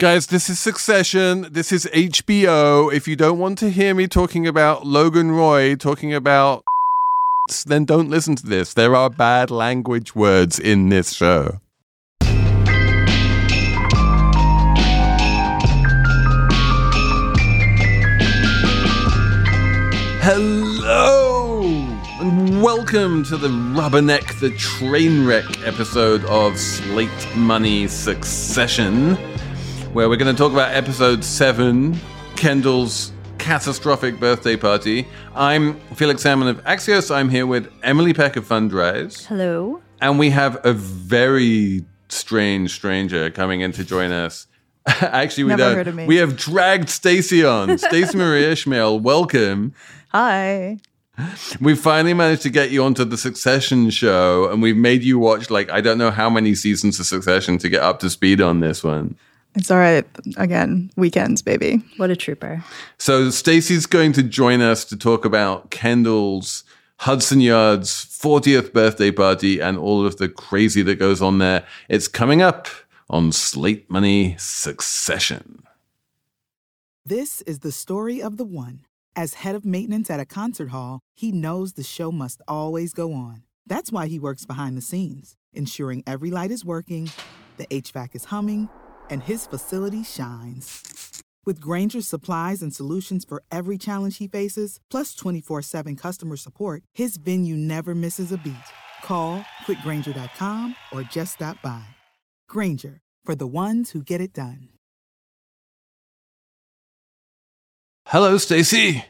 Guys, this is Succession. This is HBO. If you don't want to hear me talking about Logan Roy talking about then don't listen to this. There are bad language words in this show. Hello and welcome to the Rubberneck the Trainwreck episode of Slate Money Succession, where we're going to talk about episode 7, Kendall's catastrophic birthday party. I'm Felix Salmon of Axios. I'm here with Emily Peck of Fundrise. Hello. And we have a very strange stranger coming in to join us. Actually, we Never don't. heard of me. We have dragged Stacy on. Stacy Marie Ishmael, welcome. Hi. We finally managed to get you onto the Succession show, and we've made you watch like I don't know how many seasons of Succession to get up to speed on this one. It's all right. Again, weekends, baby. What a trooper. So Stacy's going to join us to talk about Kendall's Hudson Yards 40th birthday party and all of the crazy that goes on there. It's coming up on Slate Money Succession. This is the story of the one. As head of maintenance at a concert hall, he knows the show must always go on. That's why he works behind the scenes, ensuring every light is working, the HVAC is humming, and his facility shines. With Grainger's supplies and solutions for every challenge he faces, plus 24 7 customer support, his venue never misses a beat. Call quickgranger.com or just stop by. Granger, for the ones who get it done. Hello, Stacy.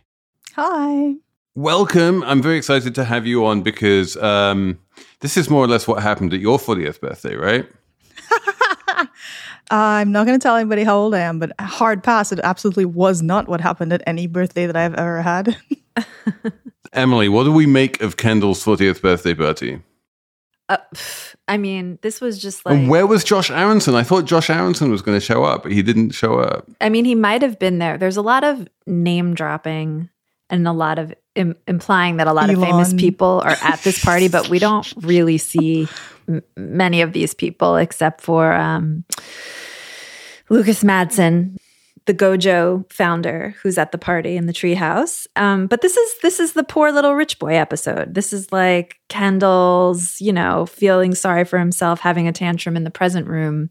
Hi. Welcome. I'm very excited to have you on because um, this is more or less what happened at your 40th birthday, right? I'm not going to tell anybody how old I am, but hard pass. It absolutely was not what happened at any birthday that I've ever had. Emily, what do we make of Kendall's 40th birthday party? Uh, I mean, this was just like. and where was Josh Aaronson? I thought Josh Aaronson was going to show up, but he didn't show up. I mean, he might have been there. There's a lot of name dropping and a lot of Im- implying that a lot of famous people are at this party, but we don't really see m- many of these people except for um, Lukas Matsson, the Gojo founder, who's at the party in the treehouse. Um, but this is this is the poor little rich boy episode. This is like Kendall's, you know, feeling sorry for himself, having a tantrum in the present room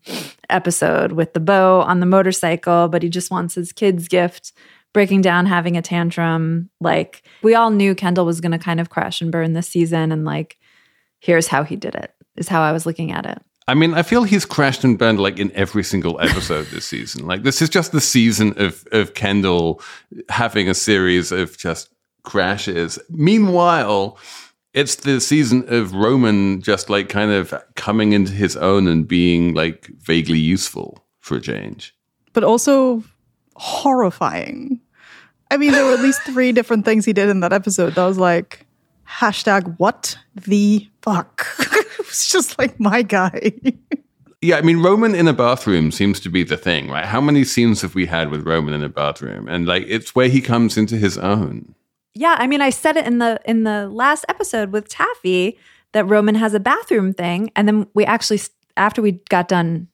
episode with the bow on the motorcycle, but he just wants his kid's gift breaking down, having a tantrum. Like we all knew Kendall was going to kind of crash and burn this season. And like, here's how he did it, is how I was looking at it. I mean, I feel he's crashed and burned like in every single episode this season. Like this is just the season of of Kendall having a series of just crashes. Meanwhile, it's the season of Roman just like kind of coming into his own and being like vaguely useful for a change. but also horrifying. I mean, there were at least three different things he did in that episode that was like, hashtag what the fuck? it was just like, my guy. Yeah, I mean, Roman in a bathroom seems to be the thing, right? How many scenes have we had with Roman in a bathroom? And like, it's where he comes into his own. Yeah, I mean, I said it in the in the last episode with Taffy that Roman has a bathroom thing, and then we actually after we got done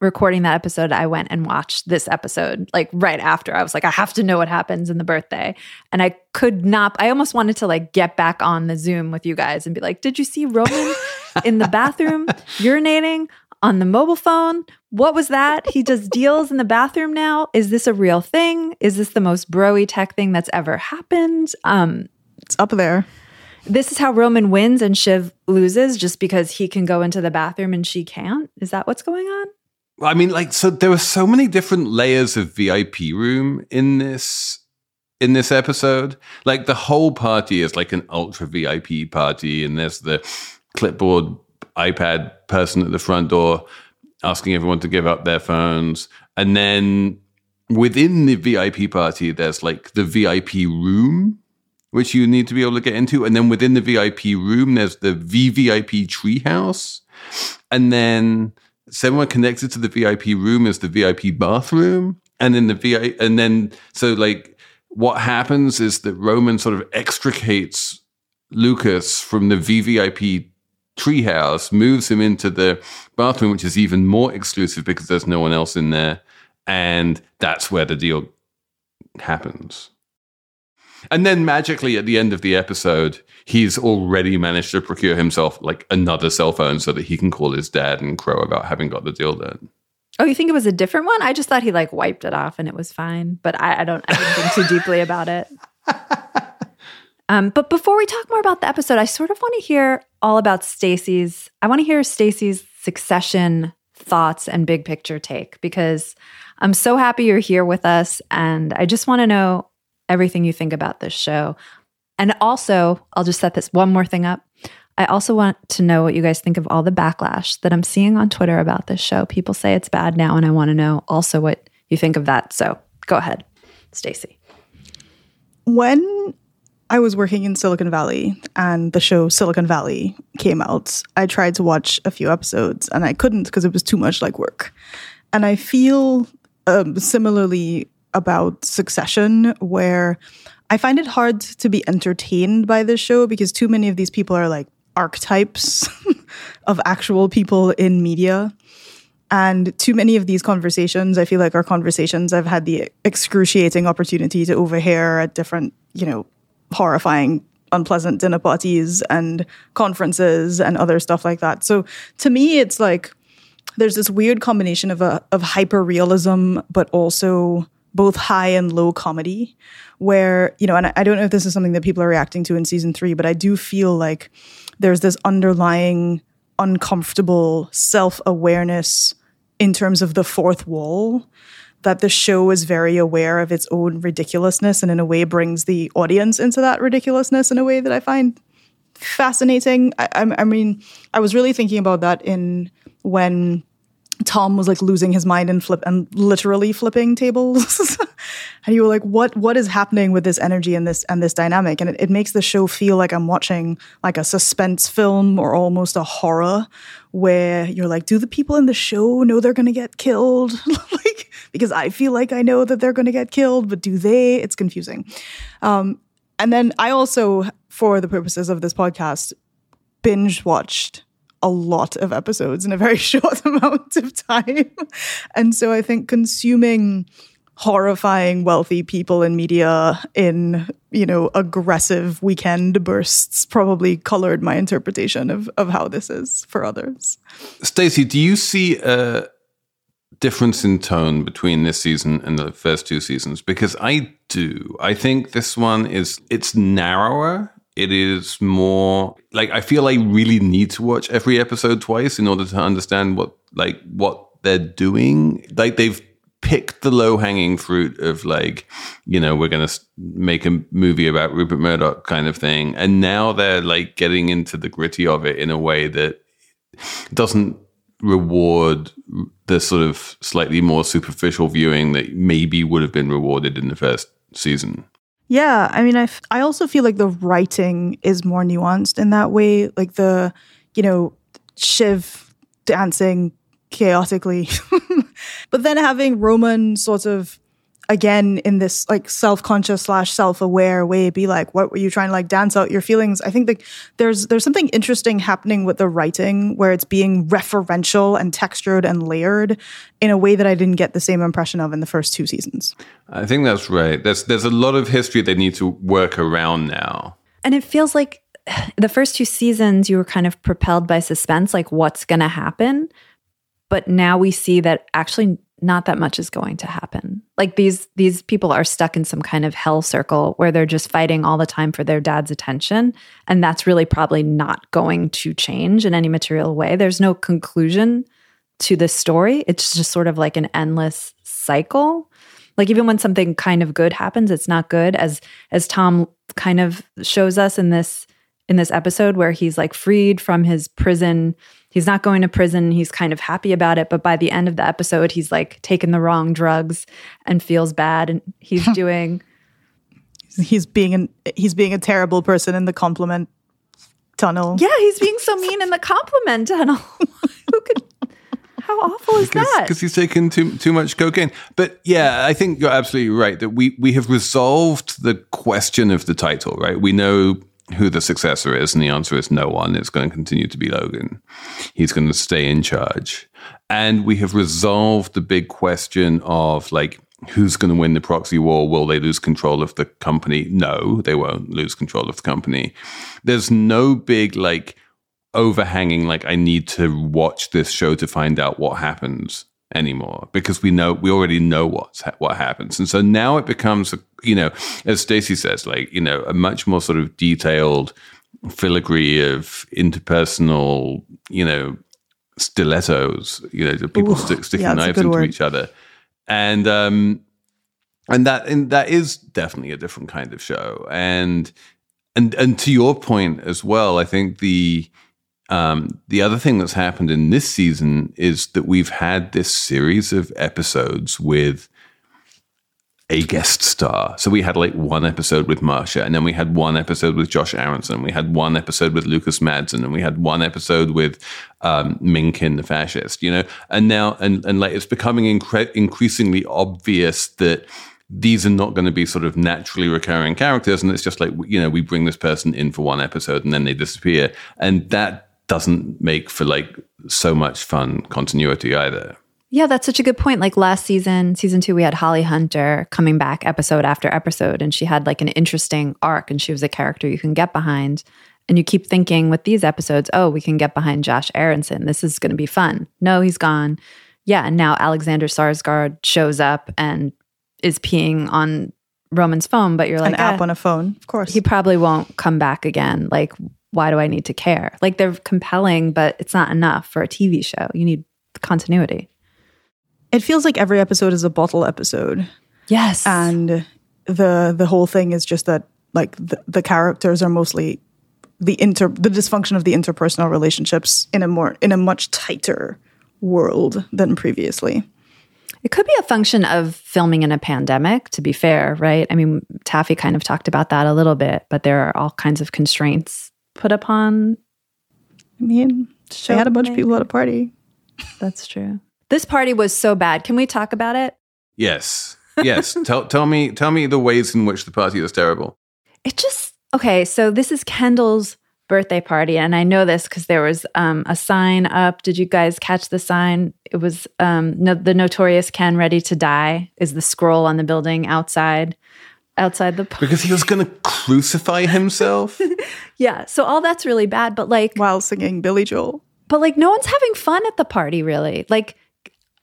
recording that episode, I went and watched this episode like right after. I was like, I have to know what happens in the birthday, and I could not. I almost wanted to like get back on the Zoom with you guys and be like, Did you see Roman in the bathroom urinating? On the mobile phone, what was that? He does deals in the bathroom now. Is this a real thing? Is this the most broy tech thing that's ever happened? Um, It's up there. this is how Roman wins and Shiv loses just because he can go into the bathroom and she can't. Is that what's going on? I mean, like, so there were so many different layers of VIP room in this in this episode. Like the whole party is like an ultra VIP party, and there's the clipboard iPad person at the front door asking everyone to give up their phones. And then within the VIP party, there's like the VIP room, which you need to be able to get into. And then within the VIP room, there's the VVIP treehouse. And then somewhere connected to the VIP room is the VIP bathroom. And then the VI, and then so like what happens is that Roman sort of extricates Lukas from the VVIP treehouse, moves him into the bathroom, which is even more exclusive because there's no one else in there. and that's where the deal happens. And then magically at the end of the episode, he's already managed to procure himself like another cell phone so that he can call his dad and crow about having got the deal done. Oh, you think it was a different one? I just thought he like wiped it off and it was fine. But I, I don't I didn't think too deeply about it. Um, but before we talk more about the episode, I sort of want to hear all about Stacy's. I want to hear Stacy's succession thoughts and big picture take because I'm so happy you're here with us, and I just want to know everything you think about this show. And also, I'll just set this one more thing up. I also want to know what you guys think of all the backlash that I'm seeing on Twitter about this show. People say it's bad now, and I want to know also what you think of that. So go ahead, Stacy. When I was working in Silicon Valley and the show Silicon Valley came out, I tried to watch a few episodes and I couldn't because it was too much like work. And I feel um, similarly about Succession, where I find it hard to be entertained by this show because too many of these people are like archetypes of actual people in media. And too many of these conversations, I feel like, are conversations I've had the excruciating opportunity to overhear at different, you know, horrifying, unpleasant dinner parties and conferences and other stuff like that. So to me, it's like there's this weird combination of a of hyper realism, but also both high and low comedy where you know and I, don't know if this is something that people are reacting to in season three but i do feel like there's this underlying uncomfortable self-awareness in terms of the fourth wall that the show is very aware of its own ridiculousness and in a way brings the audience into that ridiculousness in a way that i find fascinating. I, I mean i was really thinking about that in when Tom was like losing his mind and flip and literally flipping tables. and you were like, what what is happening with this energy and this and this dynamic? And it, it makes the show feel like I'm watching like a suspense film or almost a horror where you're like, do the people in the show know they're gonna get killed? like because I feel like I know that they're gonna get killed, but do they? It's confusing. Um, and then I also, for the purposes of this podcast, binge watched a lot of episodes in a very short amount of time. And so I think consuming horrifying wealthy people in media in you know aggressive weekend bursts probably colored my interpretation of of how this is for others. Stacy do you see a difference in tone between this season and the first two seasons? Because I do. I think this one is it's narrower it is more like I feel I really need to watch every episode twice in order to understand what like what they're doing. Like they've picked the low hanging fruit of like, you know, we're going to make a movie about Rupert Murdoch kind of thing. And now they're like getting into the gritty of it in a way that doesn't reward the sort of slightly more superficial viewing that maybe would have been rewarded in the first season. Yeah, I mean, I, f- I also feel like the writing is more nuanced in that way. Like the, you know, Shiv dancing chaotically, but then having Roman sort of again in this like self-conscious slash self-aware way be like what were you trying to like dance out your feelings? I think that there's there's something interesting happening with the writing where it's being referential and textured and layered in a way that i didn't get the same impression of in the first two seasons. I think that's right. There's there's a lot of history they need to work around now. And it feels like the first two seasons you were kind of propelled by suspense like what's going to happen? But now we see that actually not that much is going to happen. Like these these people are stuck in some kind of hell circle where they're just fighting all the time for their dad's attention and that's really probably not going to change in any material way. There's no conclusion to this story. It's just sort of like an endless cycle. Like even when something kind of good happens, it's not good as as Tom kind of shows us in this in this episode where he's like freed from his prison he's not going to prison. He's kind of happy about it. But by the end of the episode, he's like taken the wrong drugs and feels bad. And he's doing. he's being an he's being a terrible person in the compliment tunnel. Yeah, he's being so mean in the compliment tunnel. Who could? How awful is because, that? Because he's taken too too much cocaine. But yeah, I think you're absolutely right that we we have resolved the question of the title. Right, we know who the successor is, and the answer is no one. It's going to continue to be Logan. He's going to stay in charge. And we have resolved the big question of like, who's going to win the proxy war? Will they lose control of the company? No, they won't lose control of the company. There's no big like overhanging, like, I need to watch this show to find out what happens anymore because we know we already know what's what happens. And so now it becomes you know as Stacy says like you know a much more sort of detailed filigree of interpersonal you know stilettos you know people Ooh, stick, sticking yeah, knives into word. each other. And um and that and that is definitely a different kind of show. And and and to your point as well i think the um, the other thing that's happened in this season is that we've had this series of episodes with a guest star. So we had like one episode with Marcia, and then we had one episode with Josh Aaronson. We had one episode with Lukas Matsson, and we had one episode with um, Mencken, the fascist. You know, and now and and like it's becoming incre- increasingly obvious that these are not going to be sort of naturally recurring characters, and it's just like you know we bring this person in for one episode and then they disappear, and that doesn't make for like so much fun continuity either. Yeah, that's such a good point. Like last season, season two, we had Holly Hunter coming back episode after episode, and she had like an interesting arc, and she was a character you can get behind. And you keep thinking with these episodes, oh, we can get behind Josh Aaronson. This is going to be fun. No, he's gone. Yeah, and now Alexander Skarsgård shows up and is peeing on Roman's phone, but you're like an app eh, on a phone, of course. He probably won't come back again. Like, why do I need to care? Like they're compelling, but it's not enough for a TV show. You need continuity. It feels like every episode is a bottle episode. Yes. And the the whole thing is just that like the, the characters are mostly the inter the dysfunction of the interpersonal relationships in a more in a much tighter world than previously. It could be a function of filming in a pandemic, to be fair, right? I mean, Taffy kind of talked about that a little bit, but there are all kinds of constraints put upon. I mean, they had a bunch of people at a party. That's true. This party was so bad. Can we talk about it? Yes. Yes. tell tell me tell me the ways in which the party was terrible. It just okay. So this is Kendall's birthday party, and I know this because there was um, a sign up. Did you guys catch the sign? It was um, no, the notorious Ken ready to die is the scroll on the building outside outside the park. Because he was going to crucify himself? yeah. So all that's really bad, but like. While singing Billy Joel. But like, no one's having fun at the party, really. Like,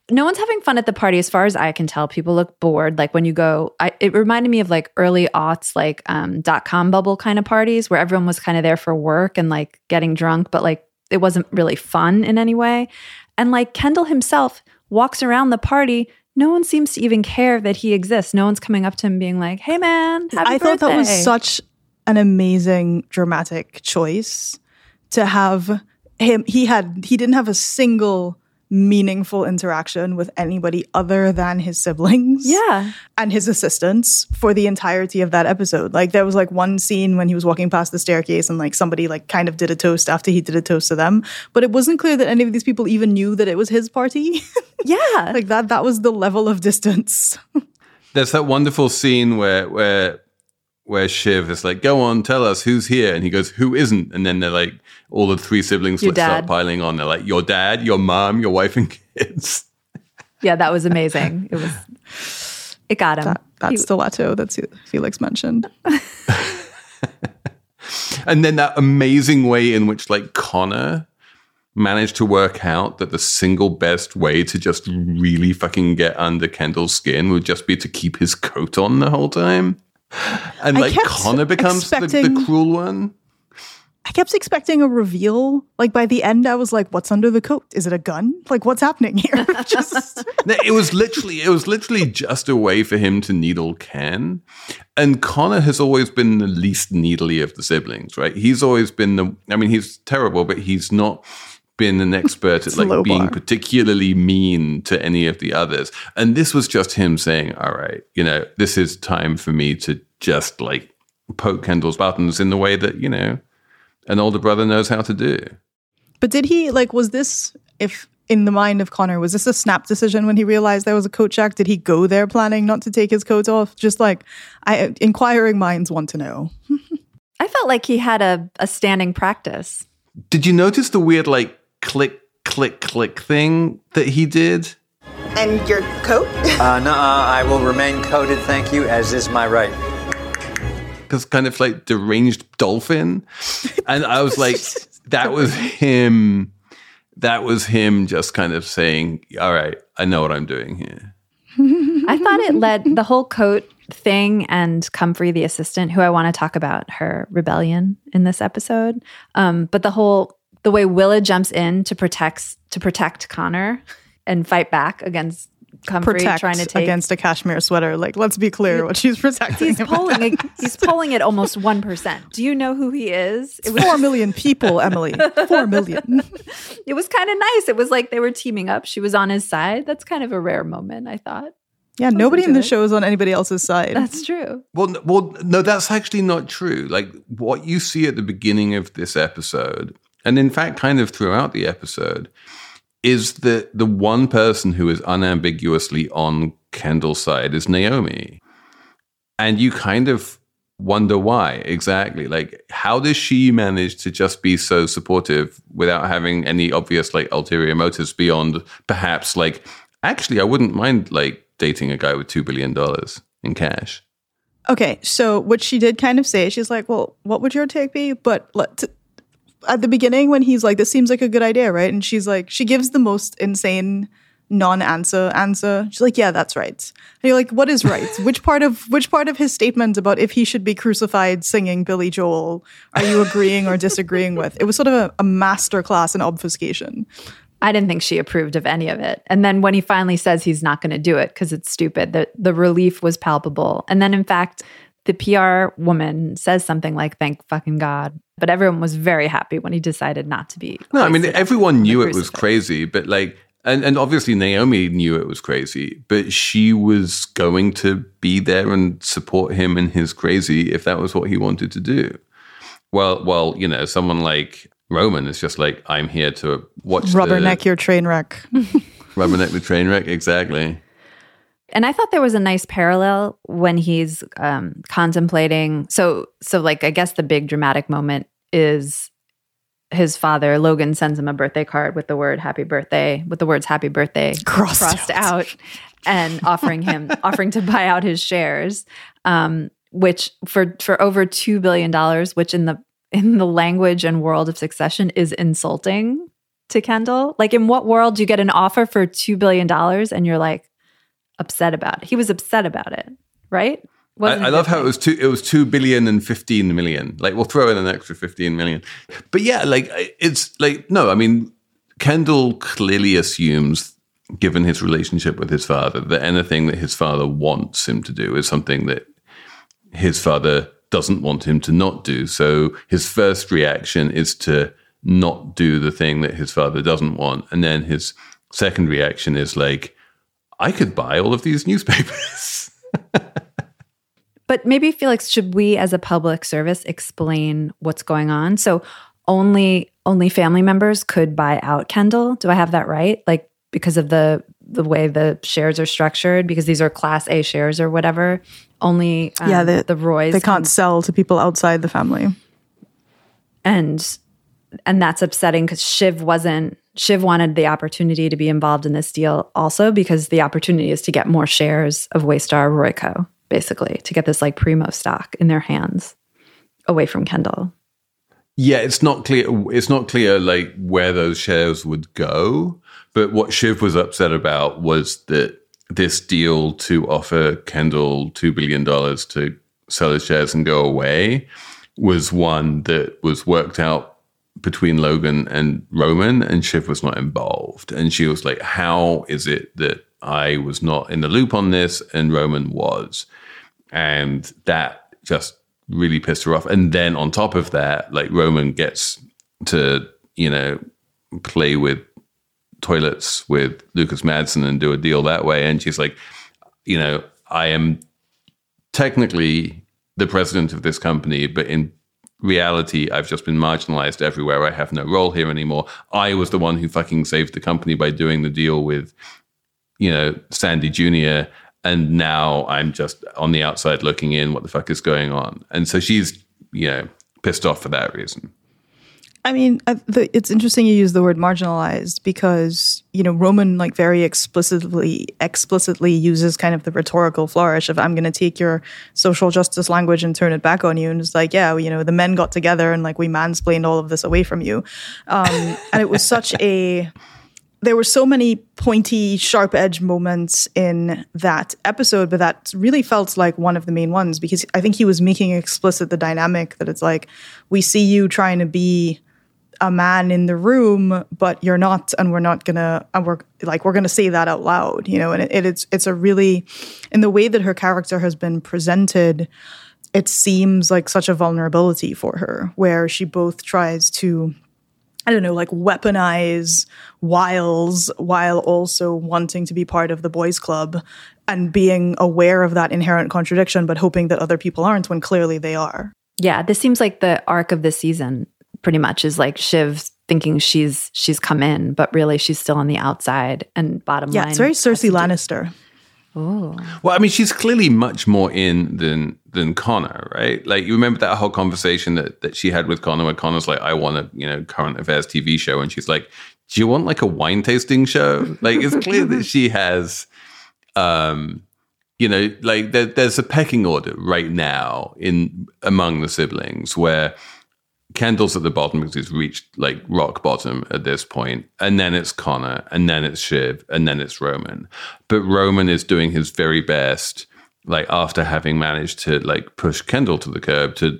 no one's having fun at the party as far as I can tell. People look bored. Like when you go, I, it reminded me of like early aughts, like um, dot com bubble kind of parties where everyone was kind of there for work and like getting drunk, but like it wasn't really fun in any way. And like Kendall himself walks around the party no one seems to even care that he exists. No one's coming up to him being like, "Hey, man, I birthday. thought that was such an amazing dramatic choice to have him. He had he didn't have a single meaningful interaction with anybody other than his siblings. Yeah. And his assistants for the entirety of that episode. Like there was like one scene when he was walking past the staircase and like somebody like kind of did a toast after he did a toast to them, but it wasn't clear that any of these people even knew that it was his party. Yeah. like that that was the level of distance. There's that wonderful scene where where where Shiv is like, "Go on, tell us who's here," and he goes, "Who isn't?" And then they're like, all the three siblings your start dad. piling on. They're like, "Your dad, your mom, your wife, and kids." Yeah, that was amazing. It was. It got him. That, that he, stiletto that Felix mentioned. and then that amazing way in which, like Connor managed to work out that the single best way to just really fucking get under Kendall's skin would just be to keep his coat on the whole time and like Connor becomes the, the, cruel one. I kept expecting a reveal. Like by the end, I was like, "What's under the coat? Is it a gun? Like what's happening here?" just it was literally, it was literally just a way for him to needle Ken. And Connor has always been the least needly of the siblings, right? He's always been the. I mean, he's terrible, but he's not been an expert at like being bar. particularly mean to any of the others. And this was just him saying, all right, you know, this is time for me to just like poke Kendall's buttons in the way that, you know, an older brother knows how to do. But did he like was this if in the mind of Connor, was this a snap decision when he realized there was a coat check? Did he go there planning not to take his coat off? Just like I inquiring minds want to know. I felt like he had a, a standing practice. Did you notice the weird like click, click, click thing that he did? And your coat? Uh, no, I will remain coated, thank you, as is my right. Because kind of like deranged dolphin, and I was like, that was him. That was him just kind of saying, "All right, I know what I'm doing here." I thought it led the whole coat thing and Comfrey, the assistant, who I want to talk about her rebellion in this episode. Um, but the whole the way Willa jumps in to protect to protect Connor and fight back against Comfrey Protect trying to take against a cashmere sweater. Like, let's be clear what she's protecting. He's him polling. against. It, he's polling at almost one percent. Do you know who he is? It was Four million people, Emily. Four million. it was kind of nice. It was like they were teaming up. She was on his side. That's kind of a rare moment, I thought. Yeah, nobody in the show is on anybody else's side. That's true. Well, n- well, no, that's actually not true. Like what you see at the beginning of this episode, and in fact, kind of throughout the episode, is that the one person who is unambiguously on Kendall's side is Naomi, and you kind of wonder why exactly. Like, how does she manage to just be so supportive without having any obvious like ulterior motives beyond perhaps like, actually, I wouldn't mind like dating a guy with two billion dollars in cash. Okay, so what she did kind of say, she's like, "Well, what would your take be?" But let at the beginning when he's like, "This seems like a good idea, right?" And she's like, she gives the most insane non-answer answer. She's like, "Yeah, that's right." And you're like, "What is right? which part of which part of his statement about if he should be crucified singing Billy Joel are you agreeing or disagreeing with?" It was sort of a, a master class in obfuscation. I didn't think she approved of any of it. And then when he finally says he's not going to do it because it's stupid, the, the relief was palpable. And then, in fact, the PR woman says something like, thank fucking God. But everyone was very happy when he decided not to be. No, I mean everyone knew it was crazy, but like, and and obviously Naomi knew it was crazy, but she was going to be there and support him in his crazy if that was what he wanted to do. Well, well, you know, someone like Roman is just like, I'm here to watch Rubberneck the your train wreck. rubberneck the train wreck, exactly. And I thought there was a nice parallel when he's um, contemplating. So, so like I guess the big dramatic moment is his father Logan sends him a birthday card with the word "Happy Birthday" with the words "Happy Birthday" Crossed out. out, and offering him offering to buy out his shares, um, which for for over two billion dollars, which in the in the language and world of Succession is insulting to Kendall. Like, in what world do you get an offer for two billion dollars and you're like upset about it? He was upset about it, right? I, Wasn't I love how it was two. It was two billion and fifteen million. Like we'll throw in an extra fifteen million. But yeah, like it's like no. I mean, Kendall clearly assumes, given his relationship with his father, that anything that his father wants him to do is something that his father doesn't want him to not do. So his first reaction is to not do the thing that his father doesn't want, and then his second reaction is like, I could buy all of these newspapers. But maybe Felix, should we as a public service explain what's going on? So only only family members could buy out Kendall. Do I have that right? Like because of the the way the shares are structured, because these are class A shares or whatever. Only um, Yeah, they- the Roys They can- can't sell to people outside the family. and and that's upsetting because Shiv wasn't Shiv wanted the opportunity to be involved in this deal also because the opportunity is to get more shares of Waystar Royco, basically, to get this like primo stock in their hands away from Kendall. Yeah, it's not clear. It's not clear like where those shares would go. But what Shiv was upset about was that this deal to offer Kendall two billion dollars to sell his shares and go away was one that was worked out between Logan and Roman, and Shiv was not involved. And she was like, "How is it that I was not in the loop on this and Roman was?" And that just really pissed her off. And then on top of that, like Roman gets to, you know, play with toilets with Lukas Matsson and do a deal that way. And she's like, you know, I am technically the president of this company, but in reality, I've just been marginalized everywhere. I have no role here anymore. I was the one who fucking saved the company by doing the deal with, you know, Sandy Jr. And now I'm just on the outside looking in. What the fuck is going on? And so she's, you know, pissed off for that reason. I mean, it's interesting you use the word marginalized because you know Roman like very explicitly explicitly uses kind of the rhetorical flourish of I'm going to take your social justice language and turn it back on you, and it's like yeah, you know the men got together and like we mansplained all of this away from you, um, and it was such a there were so many pointy, sharp edge moments in that episode, but that really felt like one of the main ones because I think he was making explicit the dynamic that it's like we see you trying to be a man in the room, but you're not, and we're not gonna, and we're like we're gonna say that out loud, you know. And it, it, it's it's a really, in the way that her character has been presented, it seems like such a vulnerability for her, where she both tries to I don't know, like weaponize wiles while also wanting to be part of the boys' club and being aware of that inherent contradiction, but hoping that other people aren't when clearly they are. Yeah, this seems like the arc of this season pretty much is like Shiv thinking she's she's come in, but really she's still on the outside and bottom yeah, line. it's very Cersei Lannister. Oh. Well, I mean, she's clearly much more in than than Connor, right? Like you remember that whole conversation that that she had with Connor, where Connor's like, "I want a you know current affairs TV show," and she's like, "Do you want like a wine tasting show?" Like it's clear that she has, um, you know, like there, there's a pecking order right now in among the siblings where Kendall's at the bottom because he's reached like rock bottom at this point, and then it's Connor, and then it's Shiv, and then it's Roman. But Roman is doing his very best, like after having managed to like push Kendall to the curb to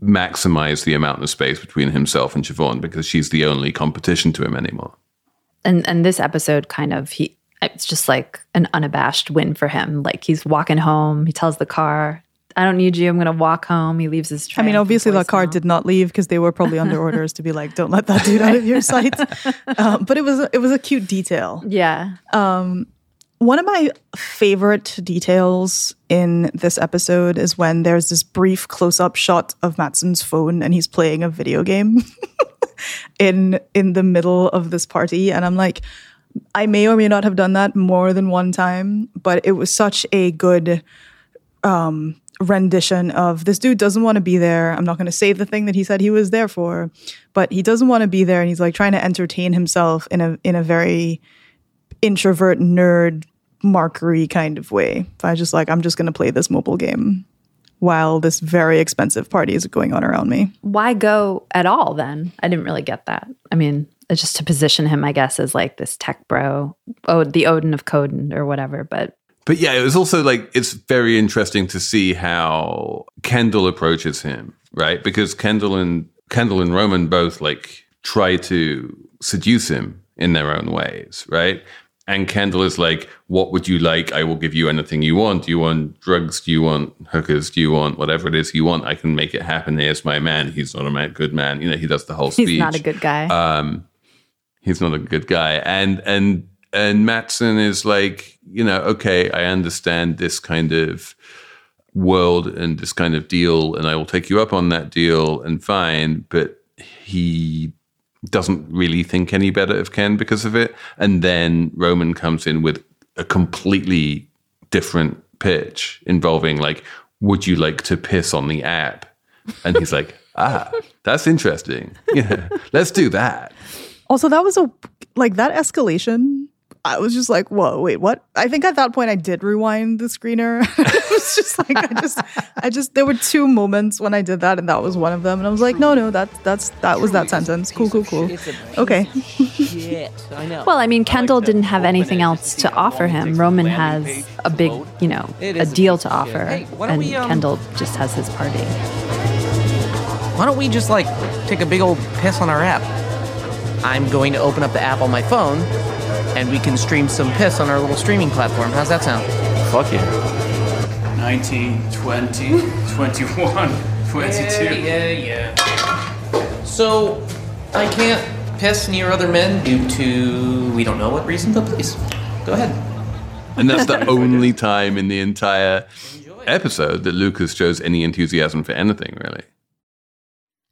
maximize the amount of space between himself and Siobhan because she's the only competition to him anymore. And and this episode kind of he it's just like an unabashed win for him. Like he's walking home, he tells the car, I don't need you. I'm going to walk home. He leaves his tray. I mean, obviously, car did not leave because they were probably under orders to be like, "Don't let that dude out of your sight." Um, but it was it was a cute detail. Yeah. One of my favorite details in this episode is when there's this brief close up shot of Matsson's phone and he's playing a video game in in the middle of this party, and I'm like, I may or may not have done that more than one time, but it was such a good um, rendition of this dude doesn't want to be there. I'm not going to say the thing that he said he was there for, but he doesn't want to be there, and he's like trying to entertain himself in a in a very introvert nerd markery kind of way. I just like I'm just going to play this mobile game while this very expensive party is going on around me. Why go at all then? I didn't really get that. I mean, just to position him, I guess, as like this tech bro, oh, the Odin of Coden or whatever. But But yeah, it was also like it's very interesting to see how Kendall approaches him, right? Because Kendall and Kendall and Roman both like try to seduce him in their own ways, right? And Kendall is like, "What would you like? I will give you anything you want. Do you want drugs? Do you want hookers? Do you want whatever it is you want? I can make it happen. Here's my man. He's not a man, good man. You know, he does the whole speech. he's not a good guy. um, he's not a good guy. And and and Matsson is like, you know, okay, I understand this kind of world and this kind of deal, and I will take you up on that deal, and fine. But he doesn't really think any better of Ken because of it. And then Roman comes in with a completely different pitch involving like, would you like to piss on the app? And he's like, ah, that's interesting. Yeah, let's do that. Also, that was a like that escalation. I was just like, whoa, wait, what? I think at that point I did rewind the screener. it was just like I just I just there were two moments when I did that and that was one of them. And I was like, no, no, that that's that was that sentence. Cool, cool, cool. Okay. Shit, I know. well, I mean, Kendall didn't have anything else to offer him. Roman has a big, you know, a deal to offer, Hey, why don't and um, Kendall just has his party. Why don't we just like take a big old piss on our app? I'm going to open up the app on my phone, and we can stream some piss on our little streaming platform. How's that sound? Fuck yeah. 19, 20, 21, 22. yeah, yeah. So, I can't piss near other men due to we don't know what reason, but please go ahead. And that's the only time in the entire episode that Lukas shows any enthusiasm for anything, really.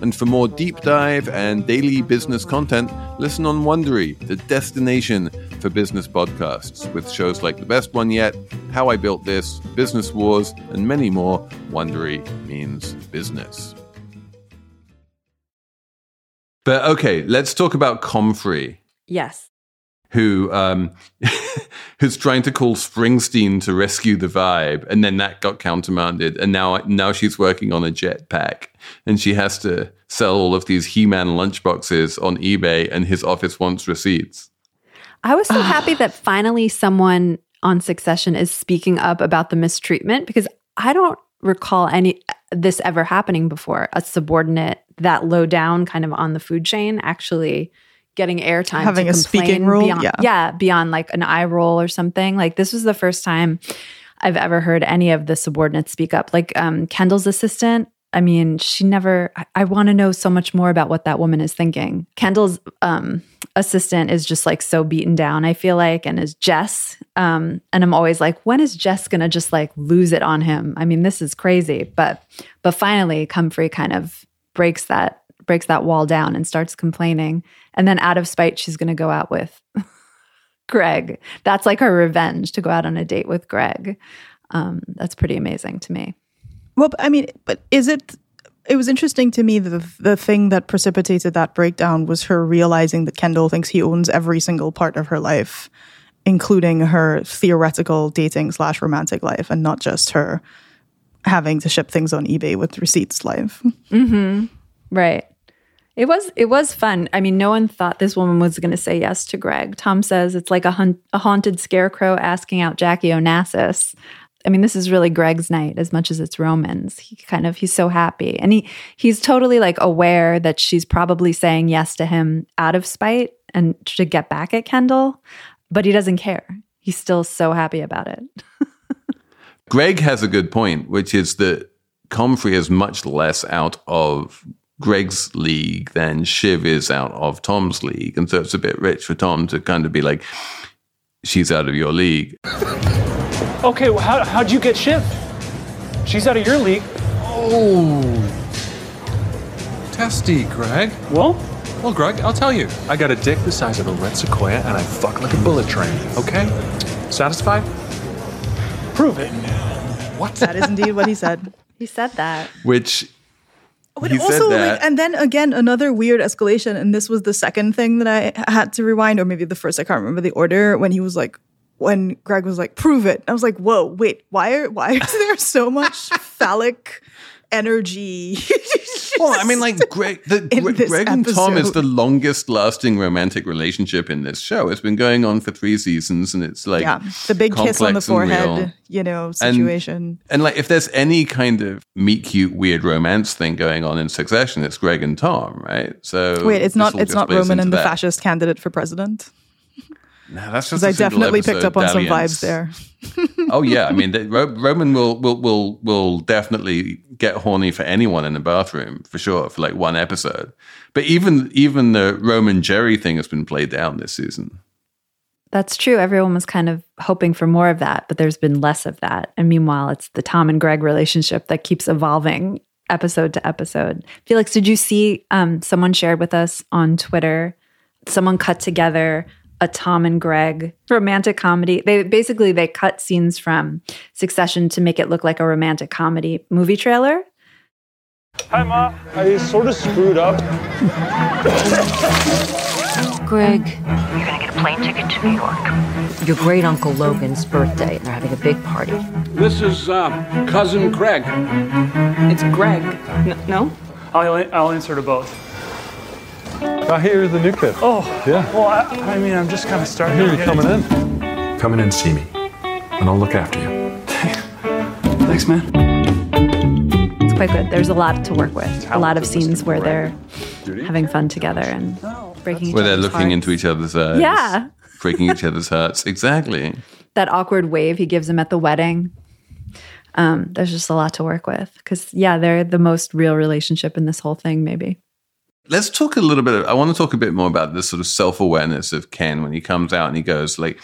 And for more deep dive and daily business content, listen on Wondery, the destination for business podcasts, with shows like The Best One Yet, How I Built This, Business Wars, and many more. Wondery means business. But okay, let's talk about Comfrey, Yes. Who um, who's trying to call Springsteen to rescue the vibe, and then that got countermanded, and now now she's working on a jetpack, and she has to sell all of these He-Man lunchboxes on eBay, and his office wants receipts. I was so happy that finally someone on Succession is speaking up about the mistreatment because I don't recall any this ever happening before. A subordinate that low down, kind of on the food chain, actually getting airtime, Having to a speaking role? beyond, Yeah. yeah, beyond like an eye roll or something. Like this was the first time I've ever heard any of the subordinates speak up. Like um, Kendall's assistant. I mean, she never. I, I want to know so much more about what that woman is thinking. Kendall's um, assistant is just like so beaten down. I feel like, and is Jess. Um, and I'm always like, when is Jess gonna just like lose it on him? I mean, this is crazy. But but finally, Comfrey kind of breaks that breaks that wall down and starts complaining. And then out of spite, she's gonna go out with Greg. That's like her revenge to go out on a date with Greg. Um, that's pretty amazing to me. Well, I mean, but is it? It was interesting to me that the, the thing that precipitated that breakdown was her realizing that Kendall thinks he owns every single part of her life, including her theoretical dating slash romantic life, and not just her having to ship things on eBay with receipts life. Mm-hmm. Right. It was it was fun. I mean, no one thought this woman was going to say yes to Greg. Tom says it's like a, hun- a haunted scarecrow asking out Jackie Onassis. I mean, this is really Greg's night as much as it's Roman's. He kind of he's so happy, and he he's totally like aware that she's probably saying yes to him out of spite and to get back at Kendall, but he doesn't care. He's still so happy about it. Greg has a good point, which is that Comfrey is much less out of Greg's league than Shiv is out of Tom's league. And so it's a bit rich for Tom to kind of be like, she's out of your league. Okay, well, how, how'd you get Shiv? She's out of your league. Oh. Testy, Greg. Well? Well, Greg, I'll tell you. I got a dick the size of a red sequoia and I fuck like a bullet train, okay? Satisfied? Prove it. What? That is indeed what he said. He said that. Which But he also, said that. like, and then again, another weird escalation. And this was the second thing that I had to rewind, or maybe the first. I can't remember the order. When he was like, when Greg was like, "Prove it," I was like, "Whoa, wait, why are why is there so much phallic energy?" well, I mean, like Greg, the, in Gre- this Greg and Tom is the longest lasting romantic relationship in this show. It's been going on for three seasons, and it's like yeah, the big kiss on the and forehead, you know, situation. And like, if there's any kind of meet cute weird romance thing going on in Succession, it's Greg and Tom, right? So Wait, it's not it's not Roman and the fascist candidate for president. No, that's Because just a I single definitely picked up on some vibes there. oh yeah, I mean, the, Ro- Roman will will will will definitely get horny for anyone in the bathroom for sure for like one episode. But even even the Roman Gerri thing has been played down this season. That's true. Everyone was kind of hoping for more of that, but there's been less of that. And meanwhile, it's the Tom and Greg relationship that keeps evolving episode to episode. Felix, did you see um, someone shared with us on Twitter? Someone cut together a Tom and Greg romantic comedy. They basically they cut scenes from Succession to make it look like a romantic comedy movie trailer. Hi, Ma. I sort of screwed up. Greg, you're gonna get a plane ticket to New York. Your great uncle Logan's birthday, and they're having a big party. This is uh, cousin Greg. It's Greg. N- no? I'll, I'll answer to both. I hear the new kid. Oh, Yeah. Well, I, I mean, I'm just kind of I starting. hear you're coming in. Come in and see me, and I'll look after you. Thanks, man. It's quite good. There's a lot to work with. A lot of scenes where they're having fun together and breaking each Where they're looking hearts. into each other's eyes. Yeah. Breaking each other's hearts. Exactly. that awkward wave he gives him at the wedding. Um, there's just a lot to work with because yeah, they're the most real relationship in this whole thing. Maybe Let's talk a little bit. I want to talk a bit more about this sort of self awareness of Ken when he comes out and he goes like,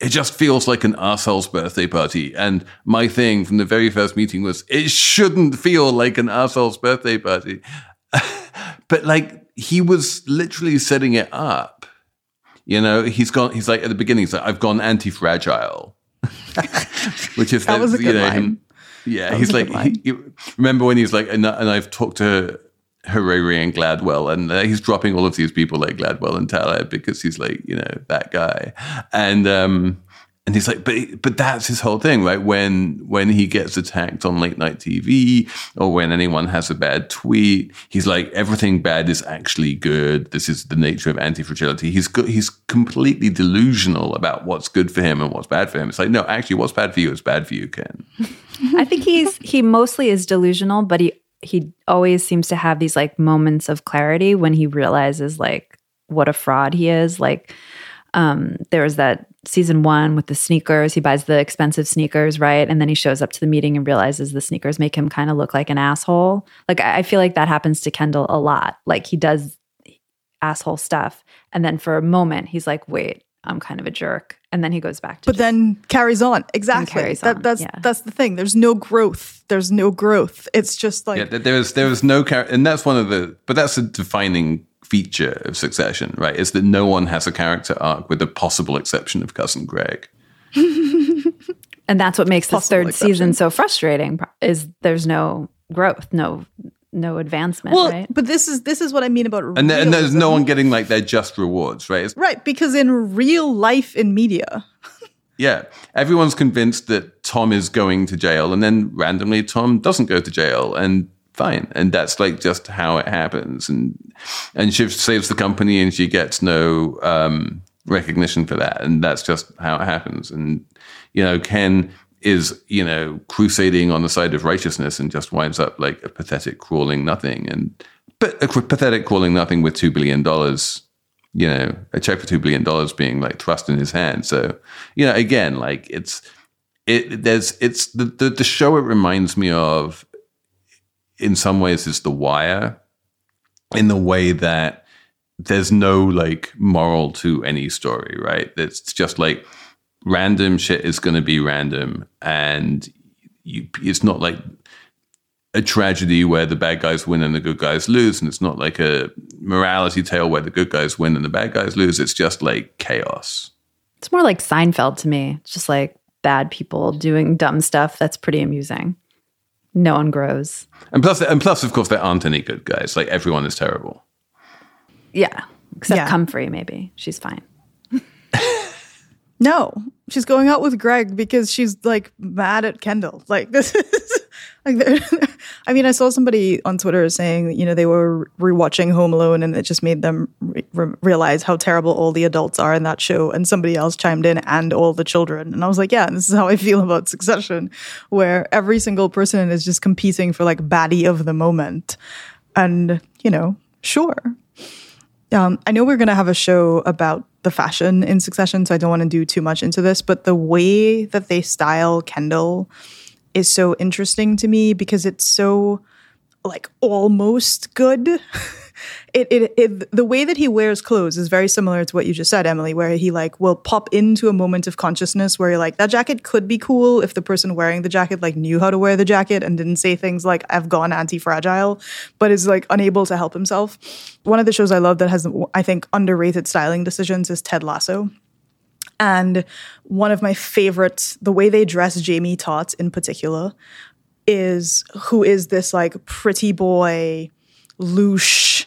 "It just feels like an asshole's birthday party." And my thing from the very first meeting was, "It shouldn't feel like an asshole's birthday party." but like he was literally setting it up. You know, he's gone. He's like at the beginning. He's like, "I've gone anti-fragile," which is That was a you good know, line. him- yeah, That he's like, he- remember when he's like, and, and I've talked to Harari and Gladwell, and uh, he's dropping all of these people like Gladwell and Taleb because he's like, you know, that guy, and um, and he's like, but but that's his whole thing, right? When when he gets attacked on late night TV or when anyone has a bad tweet, he's like, everything bad is actually good. This is the nature of anti fragility. He's go- he's completely delusional about what's good for him and what's bad for him. It's like, no, actually, what's bad for you is bad for you, Ken. I think he's he mostly is delusional, but he he always seems to have these like moments of clarity when he realizes like what a fraud he is. Like um there was that season one with the sneakers. He buys the expensive sneakers, right? And then he shows up to the meeting and realizes the sneakers make him kind of look like an asshole. Like I I feel like that happens to Kendall a lot. Like he does asshole stuff. And then for a moment he's like, wait, I'm kind of a jerk. And then he goes back to but then carries on. Exactly. carries that, that's yeah. that's the thing. There's no growth. There's no growth. It's just like yeah, th- there is there is no character, and that's one of the, but that's a defining feature of Succession, right? Is that no one has a character arc, with the possible exception of cousin Greg. and that's what makes this Possible third exception. season so frustrating is there's no growth no no advancement well, right? but this is this is what I mean about And, there, and there's no one getting like their just rewards, right? It's, right because in real life in media, yeah, everyone's convinced that Tom is going to jail, and then randomly Tom doesn't go to jail, and fine, and that's like just how it happens, and and she saves the company, and she gets no um, recognition for that, and that's just how it happens, and you know Ken is you know crusading on the side of righteousness and just winds up like a pathetic crawling nothing, and but a pathetic crawling nothing with two billion dollars you know, a check for two billion dollars being like thrust in his hand. So, you know, again, like it's it there's it's the the, the show it reminds me of in some ways is The Wire, in the way that there's no like moral to any story, right? It's just like random shit is going to be random, and you, it's not like a tragedy where the bad guys win and the good guys lose, and it's not like a morality tale where the good guys win and the bad guys lose. It's just like chaos. it's more like seinfeld to me it's just like bad people doing dumb stuff that's pretty amusing no one grows And plus, and plus, of course, there aren't any good guys. Like everyone is terrible. yeah except Yeah. comfrey maybe she's fine no, she's going out with Greg because she's like mad at Kendall. Like this is like I mean, I saw somebody on Twitter saying you know they were rewatching Home Alone and it just made them re- realize how terrible all the adults are in that show. And somebody else chimed in and all the children, and I was like, yeah, this is how I feel about Succession, where every single person is just competing for like baddie of the moment, and you know, sure, um, I know we're going to have a show about the fashion in Succession, so I don't want to do too much into this. But the way that they style Kendall is so interesting to me because it's so like almost good. it, it, it the way that he wears clothes is very similar to what you just said, Emily, where he like will pop into a moment of consciousness where you're like, that jacket could be cool if the person wearing the jacket like knew how to wear the jacket and didn't say things like I've gone anti-fragile, but is like unable to help himself. One of the shows I love that has I think underrated styling decisions is Ted Lasso. And one of my favorites, the way they dress Jamie Tartt in particular, is who is this like pretty boy, louche,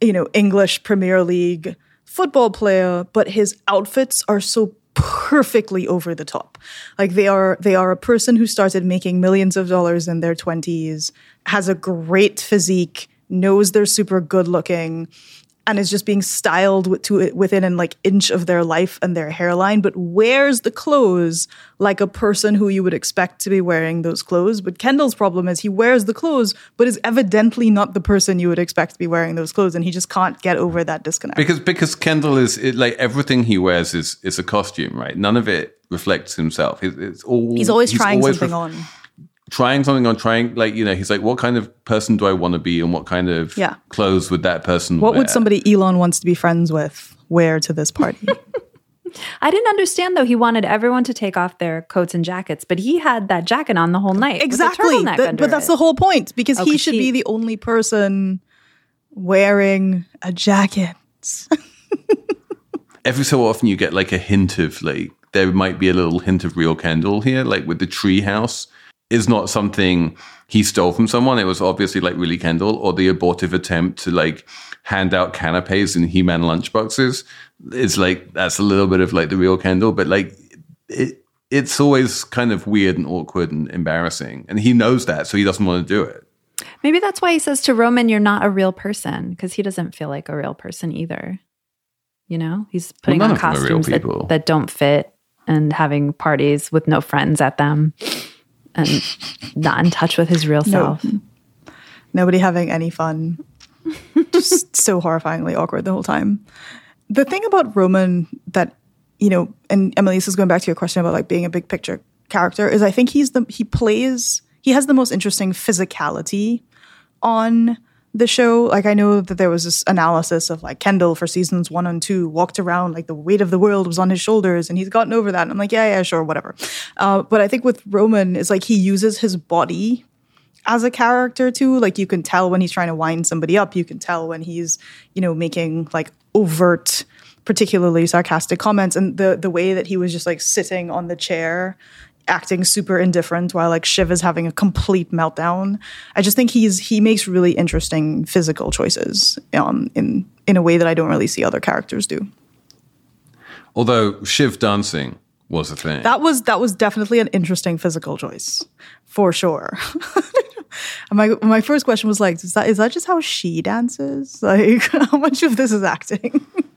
you know, English Premier League football player, but his outfits are so perfectly over the top. Like they are they are a person who started making millions of dollars in their 20s, has a great physique, knows they're super good looking, and is just being styled to within an like inch of their life and their hairline, but wears the clothes like a person who you would expect to be wearing those clothes. But Kendall's problem is he wears the clothes, but is evidently not the person you would expect to be wearing those clothes, and he just can't get over that disconnect. Because because Kendall is it, like everything he wears is is a costume, right? None of it reflects himself. It, it's all he's always he's trying always something ref- on trying something on trying like you know he's like what kind of person do i want to be and what kind of yeah. clothes would that person what wear? would somebody elon wants to be friends with wear to this party I didn't understand though. He wanted everyone to take off their coats and jackets, but he had that jacket on the whole night. Exactly. The, but that's it. the whole point because oh, he should he... be the only person wearing a jacket. Every so often, you get like a hint of like there might be a little hint of real Kendall here, like with the tree house is not something he stole from someone. It was obviously like really Kendall or the abortive attempt to like hand out canapes and He-Man lunchboxes. It's like that's a little bit of like the real Kendall, but like it it's always kind of weird and awkward and embarrassing. And he knows that, so he doesn't want to do it. Maybe that's why he says to Roman, You're not a real person, because he doesn't feel like a real person either. You know, he's putting well, on costumes that, that don't fit and having parties with no friends at them and not in touch with his real self. No. Nobody having any fun. Just so horrifyingly awkward the whole time. The thing about Roman that, you know, and Emily, this is going back to your question about like being a big picture character, is I think he's the he plays he has the most interesting physicality on the show, like I know that there was this analysis of like Kendall for seasons one and two walked around like the weight of the world was on his shoulders and he's gotten over that. And I'm like, yeah, yeah, sure, whatever. Uh, but I think with Roman is like he uses his body as a character too. Like you can tell when he's trying to wind somebody up. You can tell when he's, you know, making like overt, particularly sarcastic comments. And the the way that he was just like sitting on the chair acting super indifferent while like Shiv is having a complete meltdown. I just think he's he makes really interesting physical choices um, in in a way that I don't really see other characters do. Although Shiv dancing was a thing. That was that was definitely an interesting physical choice, for sure. my my first question was like, is that is that just how she dances? Like, how much of this is acting?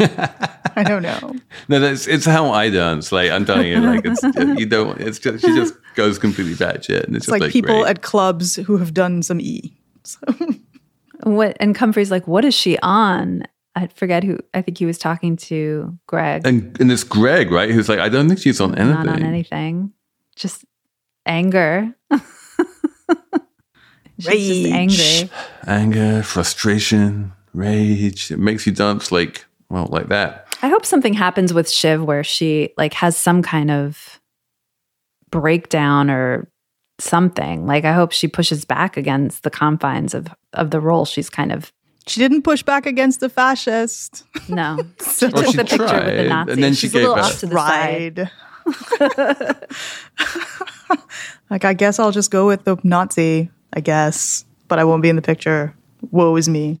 I don't know. No, that's it's how I dance. Like I'm telling you, like it's you don't. It's just she just goes completely batshit, and it's, it's like, like, people great. at clubs who have done some E. So. What and Comfrey's like, what is she on? I forget who. I think he was talking to Greg, and and it's Greg, right? Who's like, I don't think she's on anything. Not on anything. Just anger. Rage, angry, anger, frustration, rage. It makes you dance like well, like that. I hope something happens with Shiv where she like has some kind of breakdown or something. Like I hope she pushes back against the confines of of the role she's kind of she didn't push back against the fascist. No. she oh, took the picture tried, with the Nazi. And then she she's gave a little up. off to the Ride. like I guess I'll just go with the Nazi, I guess. But I won't be in the picture. Woe is me.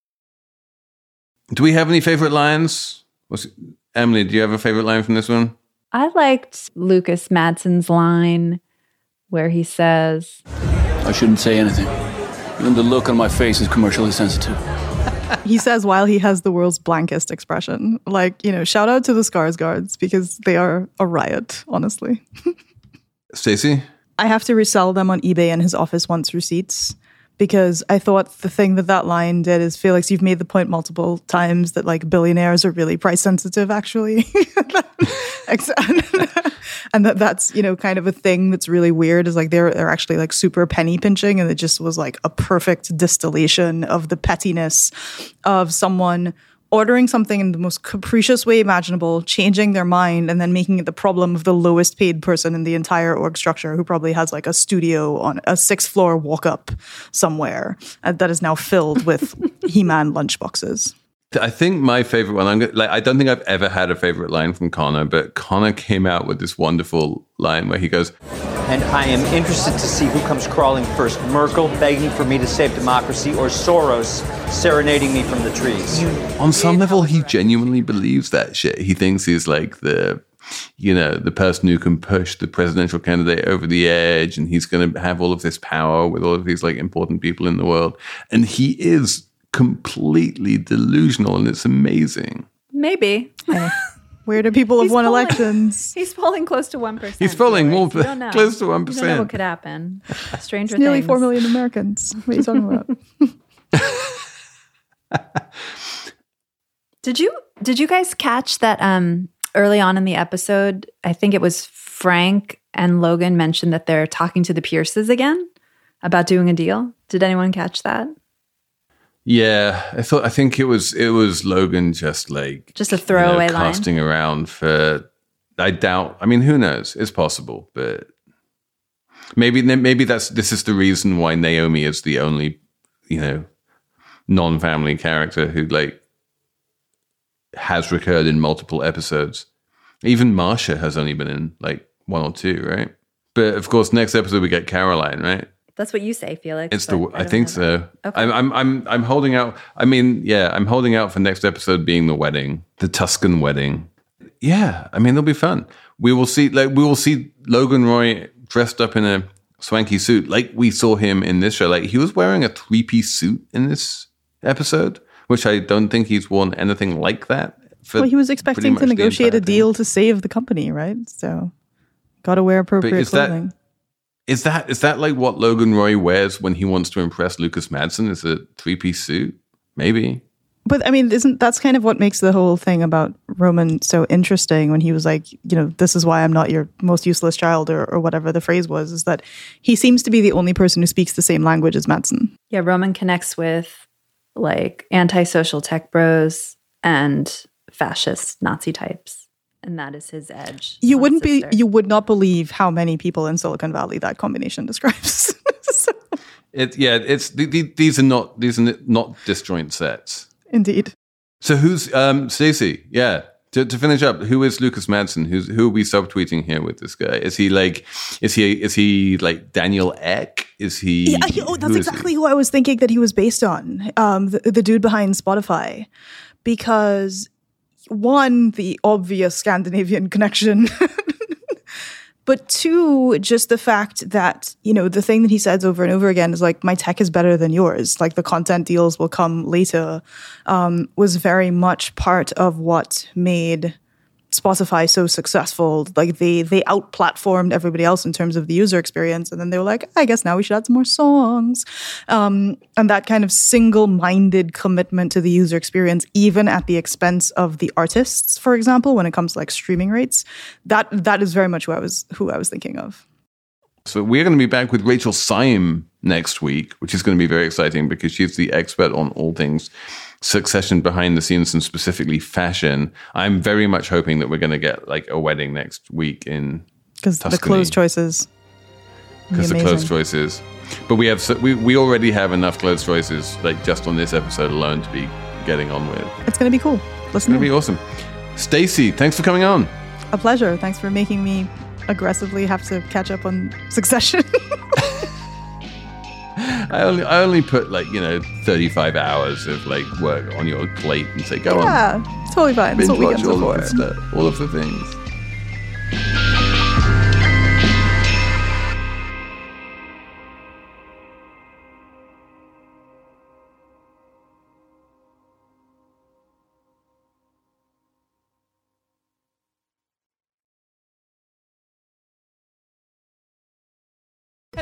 Do we have any favorite lines? What's, Emily, do you have a favorite line from this one? I liked Lukas Matsson's line where he says, I shouldn't say anything. Even the look on my face is commercially sensitive. he says while he has the world's blankest expression. Like, you know, shout out to the Skarsgårds because they are a riot, honestly. Stacy? I have to resell them on eBay and his office wants receipts because I thought the thing that that line did is Felix, you've made the point multiple times that like billionaires are really price sensitive, actually. and that that's, you know, kind of a thing that's really weird is like they're, they're actually like super penny pinching. And it just was like a perfect distillation of the pettiness of someone ordering something in the most capricious way imaginable, changing their mind, and then making it the problem of the lowest paid person in the entire org structure who probably has like a studio on a sixth floor walk up somewhere uh, that is now filled with He Man lunchboxes. I think my favorite one. I'm gonna, like. I don't think I've ever had a favorite line from Connor, but Connor came out with this wonderful line where he goes, And I am interested to see who comes crawling first Merkel begging for me to save democracy or Soros serenading me from the trees. on some level, he genuinely believes that shit. He thinks he's like the, you know, the person who can push the presidential candidate over the edge, and he's going to have all of this power with all of these like important people in the world. And he is completely delusional, and it's amazing. Maybe. Where do people have won falling- elections? He's falling close to 1%. He's falling more You don't close to You don't know 1%. what could happen. Stranger It's nearly things. 4 million Americans. What are you talking about? Did you did you guys catch that um early on in the episode, I think it was Frank and Logan mentioned that they're talking to the Pierces again about doing a deal? Did anyone catch that? Yeah, I thought. I think it was it was Logan just like Just a throwaway you know, line? casting around for. I doubt. I mean, who knows? It's possible, but maybe maybe that's this is the reason why Naomi is the only you know non-family character who like has recurred in multiple episodes. Even Marsha has only been in like one or two, right? But of course, next episode we get Caroline, right? That's what you say, Felix. It's the. but I, think so. Okay. I'm, I'm. I'm. I'm holding out. I mean, yeah, I'm holding out for next episode being the wedding, the Tuscan wedding. Yeah, I mean, it'll be fun. We will see. Like, we will see Logan Roy dressed up in a swanky suit, like we saw him in this show. Like, he was wearing a three piece suit in this episode, which I don't think he's worn anything like that. For well, he was expecting to negotiate a deal to save the company, right? So, got to wear appropriate is that- clothing. Is that is that like what Logan Roy wears when he wants to impress Lukas Matsson? Is a three piece suit? Maybe. But I mean, isn't that's kind of what makes the whole thing about Roman so interesting when he was like, you know, this is why I'm not your most useless child or, or whatever the phrase was, is that he seems to be the only person who speaks the same language as Matsson. Yeah, Roman connects with like antisocial tech bros and fascist Nazi types. And that is his edge. You wouldn't be, you would not believe how many people in Silicon Valley that combination describes. It yeah, it's th- th- these are not these are not disjoint sets. Indeed. So who's um Stacy? Yeah. To, to finish up, who is Lukas Matsson? Who's who are we subtweeting here with this guy? Is he like is he is he like Daniel Ek? Is he Yeah, he- oh, that's who is he? exactly who I was thinking that he was based on. Um, the, the dude behind Spotify, because one, the obvious Scandinavian connection, but two, just the fact that you know the thing that he says over and over again is like, "My tech is better than yours." Like the content deals will come later. Um, was very much part of what made Spotify so successful. Like they they outplatformed everybody else in terms of the user experience, and then they were like, I guess now we should add some more songs. Um, and that kind of single-minded commitment to the user experience, even at the expense of the artists, for example, when it comes to like streaming rates, that that is very much who I was who I was thinking of. So we're going to be back with Rachel Syme next week, which is going to be very exciting because she's the expert on all things succession behind the scenes and specifically fashion. I'm very much hoping that we're going to get like a wedding next week in Because the clothes choices. because the clothes choices. But we have so, we we already have enough clothes choices like just on this episode alone to be getting on with. It's going to be cool. Listen, It's going to be awesome. Stacy, thanks for coming on. a pleasure. Thanks for making me aggressively have to catch up on Succession. I only I only put like you know 35 hours of like work on your plate and say go on. yeah, totally fine. That's what watch weekends all of for. the all of the things.